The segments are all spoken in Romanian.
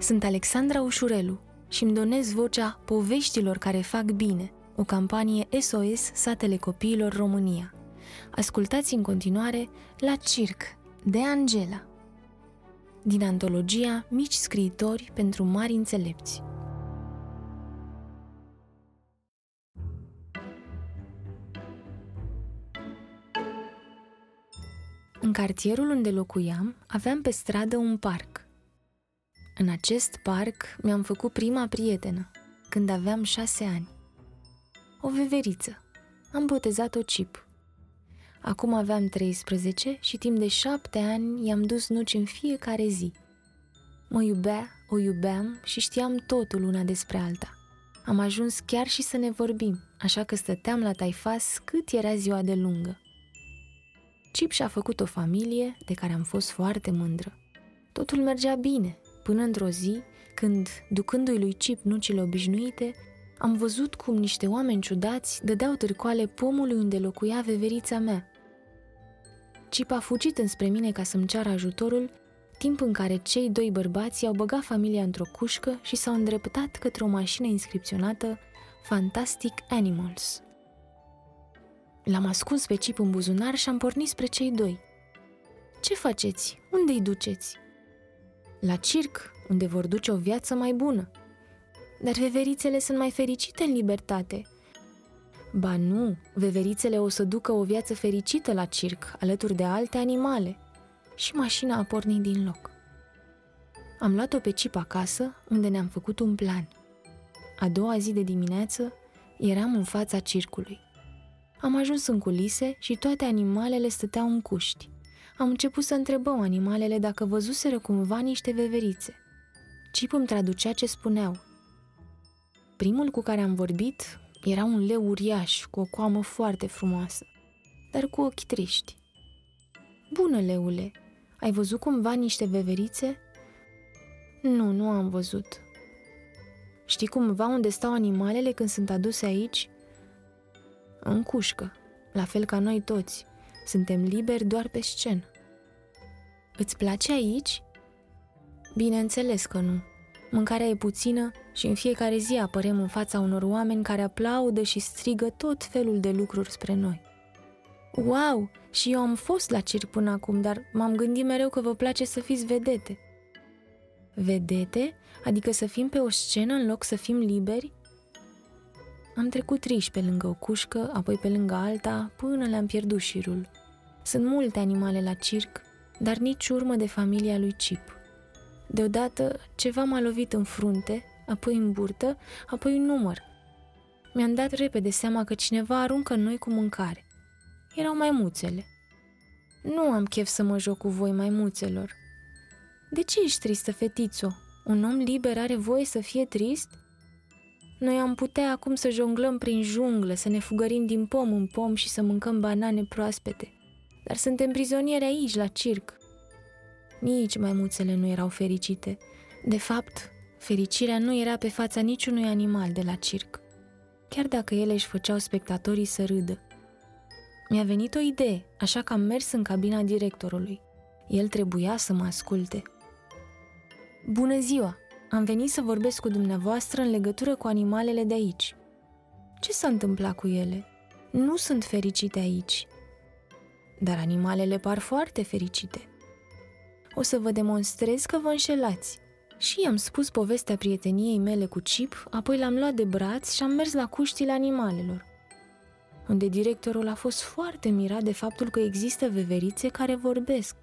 Sunt Alexandra Ușurelu și îmi donez vocea poveștilor care fac bine, o campanie SOS Satele Copiilor România. Ascultați în continuare La Circ, de Angela, din antologia Mici scriitori pentru mari înțelepți. În cartierul unde locuiam, aveam pe stradă un parc. În acest parc mi-am făcut prima prietenă, când aveam șase ani. O veveriță. Am botezat-o Cip. Acum aveam 13 și timp de șapte ani i-am dus nuci în fiecare zi. Mă iubea, o iubeam și știam totul una despre alta. Am ajuns chiar și să ne vorbim, așa că stăteam la taifas cât era ziua de lungă. Cip și-a făcut o familie de care am fost foarte mândră. Totul mergea bine, până într-o zi, când, ducându-i lui Cip nucile obișnuite, am văzut cum niște oameni ciudați dădeau târcoale pomului unde locuia veverița mea. Cip a fugit înspre mine ca să-mi ceară ajutorul, timp în care cei doi bărbați i-au băgat familia într-o cușcă și s-au îndreptat către o mașină inscripționată Fantastic Animals. L-am ascuns pe Cip în buzunar și am pornit spre cei doi. Ce faceți? Unde îi duceți?" La circ, unde vor duce o viață mai bună. Dar veverițele sunt mai fericite în libertate. Ba nu, veverițele o să ducă o viață fericită la circ, alături de alte animale. Și mașina a pornit din loc. Am luat-o pe Cip acasă, unde ne-am făcut un plan. A doua zi de dimineață eram în fața circului. Am ajuns în culise și toate animalele stăteau în cuști. Am început să întrebăm animalele dacă văzuseră cumva niște veverițe. Cip îmi traducea ce spuneau. Primul cu care am vorbit era un leu uriaș cu o coamă foarte frumoasă, dar cu ochi triști. Bună, leule, ai văzut cumva niște veverițe? Nu, nu am văzut. Știi cumva unde stau animalele când sunt aduse aici? În cușcă, la fel ca noi toți. Suntem liberi doar pe scenă. Îți place aici? Bineînțeles că nu. Mâncarea e puțină și în fiecare zi apărem în fața unor oameni care aplaudă și strigă tot felul de lucruri spre noi. Wow! Și eu am fost la circ până acum, dar m-am gândit mereu că vă place să fiți vedete. Vedete? Adică să fim pe o scenă în loc să fim liberi? Am trecut riși pe lângă o cușcă, apoi pe lângă alta, până le-am pierdut șirul. Sunt multe animale la circ, dar nici urmă de familia lui Chip. Deodată ceva m-a lovit în frunte, apoi în burtă, apoi în număr. Mi-am dat repede seama că cineva aruncă în noi cu mâncare. Erau maimuțele. Nu am chef să mă joc cu voi, maimuțelor. De ce ești tristă, fetițo? Un om liber are voie să fie trist? Noi am putea acum să jonglăm prin junglă, să ne fugărim din pom în pom și să mâncăm banane proaspete. Dar suntem prizonieri aici, la circ. Nici maimuțele nu erau fericite. De fapt, fericirea nu era pe fața niciunui animal de la circ, chiar dacă ele își făceau spectatorii să râdă. Mi-a venit o idee, așa că am mers în cabina directorului. El trebuia să mă asculte. Bună ziua! Am venit să vorbesc cu dumneavoastră în legătură cu animalele de aici. Ce s-a întâmplat cu ele? Nu sunt fericite aici. Dar animalele par foarte fericite. O să vă demonstrez că vă înșelați. Și i-am spus povestea prieteniei mele cu Chip, apoi l-am luat de braț și am mers la cuștile animalelor, unde directorul a fost foarte mirat de faptul că există veverițe care vorbesc.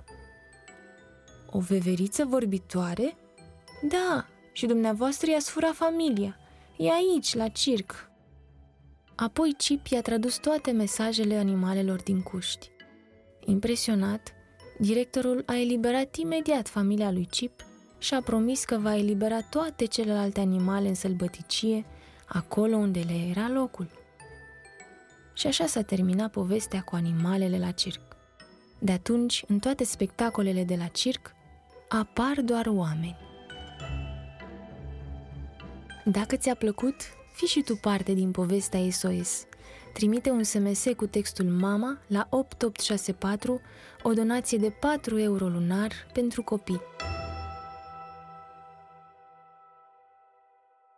O veveriță vorbitoare? Da, și dumneavoastră i-ați furat familia. E aici, la circ. Apoi Chip i-a tradus toate mesajele animalelor din cuști. Impresionat, directorul a eliberat imediat familia lui Chip și a promis că va elibera toate celelalte animale în sălbăticie, acolo unde le era locul. Și așa s-a terminat povestea cu animalele la circ. De atunci, în toate spectacolele de la circ, apar doar oameni. Dacă ți-a plăcut, fii și tu parte din povestea SOS. Trimite un SMS cu textul MAMA la 8864, o donație de 4 euro lunar pentru copii.